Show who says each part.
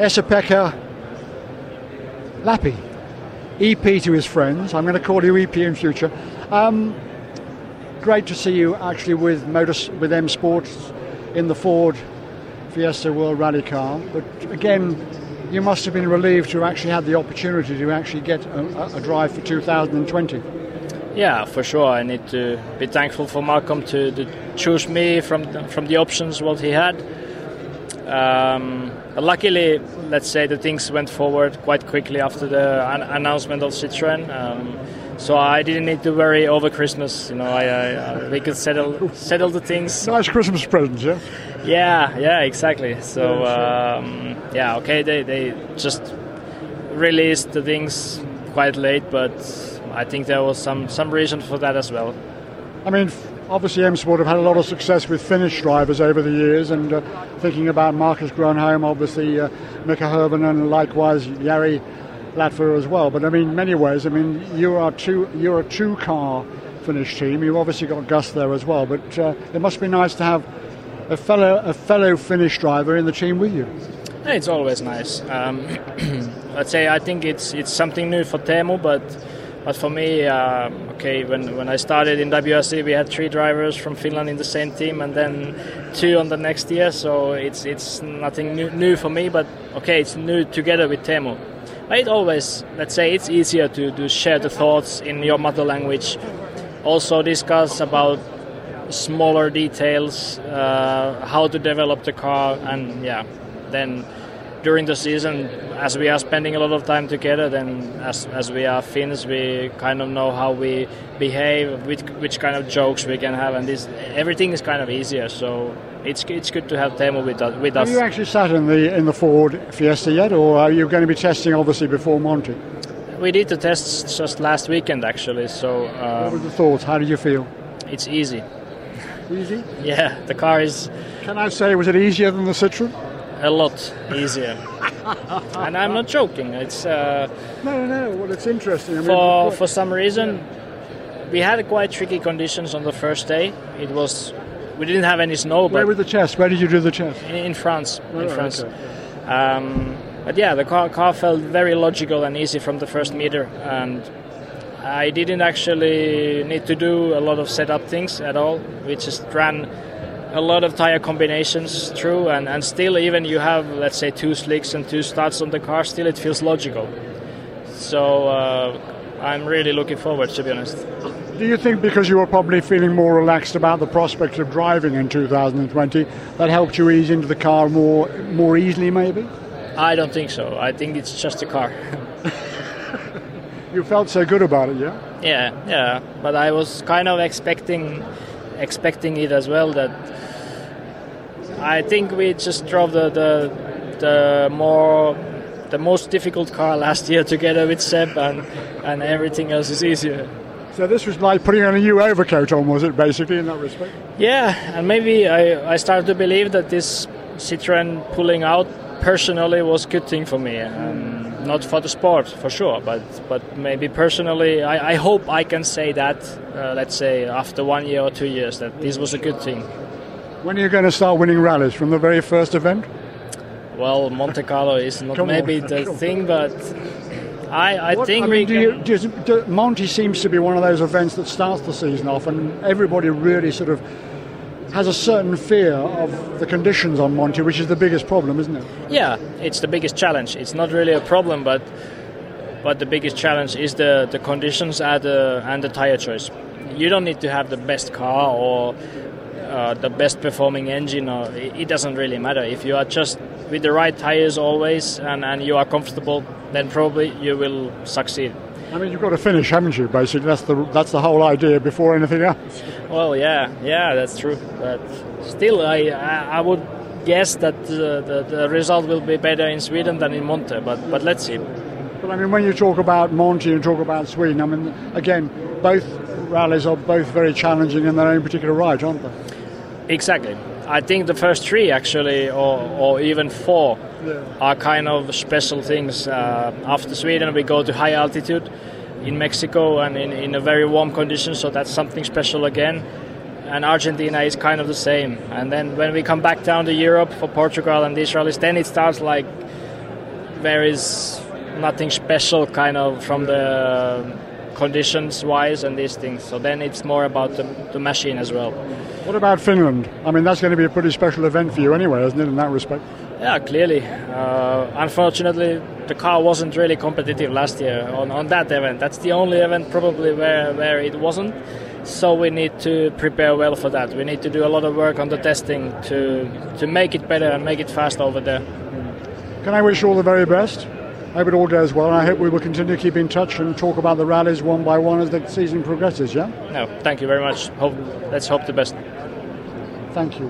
Speaker 1: Esapekka Lappi, EP to his friends. I'm going to call you EP in future. Um, great to see you actually with Motors with M Sports in the Ford Fiesta World Rally car. But again, you must have been relieved to actually have the opportunity to actually get a, a drive for 2020.
Speaker 2: Yeah, for sure. I need to be thankful for Malcolm to, to choose me from from the options what he had. Um, luckily, let's say the things went forward quite quickly after the an- announcement of Citroën. Um, so I didn't need to worry over Christmas. You know, I, I, I, we could settle settle the things.
Speaker 1: Nice Christmas presents, yeah.
Speaker 2: Yeah, yeah, exactly. So um, yeah, okay, they they just released the things quite late, but I think there was some some reason for that as well.
Speaker 1: I mean, obviously M Sport have had a lot of success with Finnish drivers over the years, and uh, thinking about Marcus Grönholm, obviously uh, Mika and likewise Jari Latvala as well. But I mean, many ways, I mean, you are two, you're a two-car Finnish team. You've obviously got Gus there as well, but uh, it must be nice to have a fellow a fellow Finnish driver in the team with you.
Speaker 2: It's always nice. Um, let's say I think it's it's something new for Teemu, but but for me, uh, okay, when, when I started in WRC, we had three drivers from Finland in the same team, and then two on the next year. So it's it's nothing new, new for me, but okay, it's new together with Teemu. But it always, let's say, it's easier to, to share the thoughts in your mother language. Also discuss about smaller details, uh, how to develop the car, and yeah, then during the season, as we are spending a lot of time together, then as, as we are Finns, we kind of know how we behave, which, which kind of jokes we can have, and this everything is kind of easier. So it's it's good to have Teemu with us. With
Speaker 1: have
Speaker 2: us.
Speaker 1: you actually sat in the in the Ford Fiesta yet, or are you going to be testing obviously before Monty?
Speaker 2: We did the tests just last weekend actually. So um,
Speaker 1: what were the thoughts? How did you feel?
Speaker 2: It's easy.
Speaker 1: Easy.
Speaker 2: Yeah, the car is.
Speaker 1: Can I say was it easier than the Citroen?
Speaker 2: A lot easier. and I'm not joking. It's uh,
Speaker 1: no, no, no. Well, it's interesting. I mean,
Speaker 2: for for some reason we had quite tricky conditions on the first day. It was we didn't have any snow.
Speaker 1: Where was the test? Where did you do the test?
Speaker 2: In, in France.
Speaker 1: Oh,
Speaker 2: in France.
Speaker 1: Okay.
Speaker 2: Um, but yeah, the car, car felt very logical and easy from the first meter, and I didn't actually need to do a lot of setup things at all. We just ran a lot of tire combinations through, and, and still, even you have, let's say, two slicks and two starts on the car, still it feels logical. So uh, I'm really looking forward, to be honest.
Speaker 1: Do you think because you were probably feeling more relaxed about the prospect of driving in 2020, that helped you ease into the car more more easily, maybe?
Speaker 2: I don't think so. I think it's just a car.
Speaker 1: you felt so good about it, yeah?
Speaker 2: Yeah, yeah. But I was kind of expecting expecting it as well. That I think we just drove the the, the more the most difficult car last year together with Seb, and and everything else is easier.
Speaker 1: So this was like putting on a new overcoat, on was it, basically, in that respect?
Speaker 2: Yeah, and maybe I, I started to believe that this Citroen pulling out personally was a good thing for me. Um, not for the sport, for sure, but but maybe personally, I, I hope I can say that. Uh, let's say after one year or two years, that this was a good thing.
Speaker 1: When are you going to start winning rallies from the very first event?
Speaker 2: Well, Monte Carlo is not maybe
Speaker 1: on,
Speaker 2: the
Speaker 1: come
Speaker 2: thing, but I, I
Speaker 1: What-
Speaker 2: think
Speaker 1: I
Speaker 2: we
Speaker 1: mean, do you, do, Monty seems to be one of those events that starts the season off, and everybody really sort of has a certain fear of the conditions on Monty, which is the biggest problem, isn't it?
Speaker 2: Yeah, it's the biggest challenge. It's not really a problem, but but the biggest challenge is the, the conditions and the, and the tire choice. You don't need to have the best car or uh, the best performing engine, or it, it doesn't really matter. If you are just with the right tires always and, and you are comfortable, then probably you will succeed.
Speaker 1: I mean, you've got to finish, haven't you? Basically, that's the that's the whole idea before anything else.
Speaker 2: Well, yeah, yeah, that's true. But still, I I, would guess that uh, the, the result will be better in Sweden than in Monte. But but let's see.
Speaker 1: But I mean, when you talk about Monte, and talk about Sweden, I mean, again, both rallies are both very challenging in their own particular right, aren't they?
Speaker 2: Exactly. I think the first three, actually, or, or even four, are kind of special things. Uh, after Sweden, we go to high altitude in Mexico and in, in a very warm condition, so that's something special again. And Argentina is kind of the same. And then when we come back down to Europe for Portugal and these rallies, then it starts like there is nothing special kind of from the conditions wise and these things. So then it's more about the, the machine as well.
Speaker 1: What about Finland? I mean, that's going to be a pretty special event for you anyway, isn't it, in that respect?
Speaker 2: Yeah, clearly. Uh, unfortunately, the car wasn't really competitive last year on, on that event. That's the only event probably where, where it wasn't. So we need to prepare well for that. We need to do a lot of work on the testing to to make it better and make it fast over there.
Speaker 1: Can I wish you all the very best? I hope it all goes well, and I hope we will continue to keep in touch and talk about the rallies one by one as the season progresses. Yeah.
Speaker 2: No, thank you very much. Hope, let's hope the best.
Speaker 1: Thank you.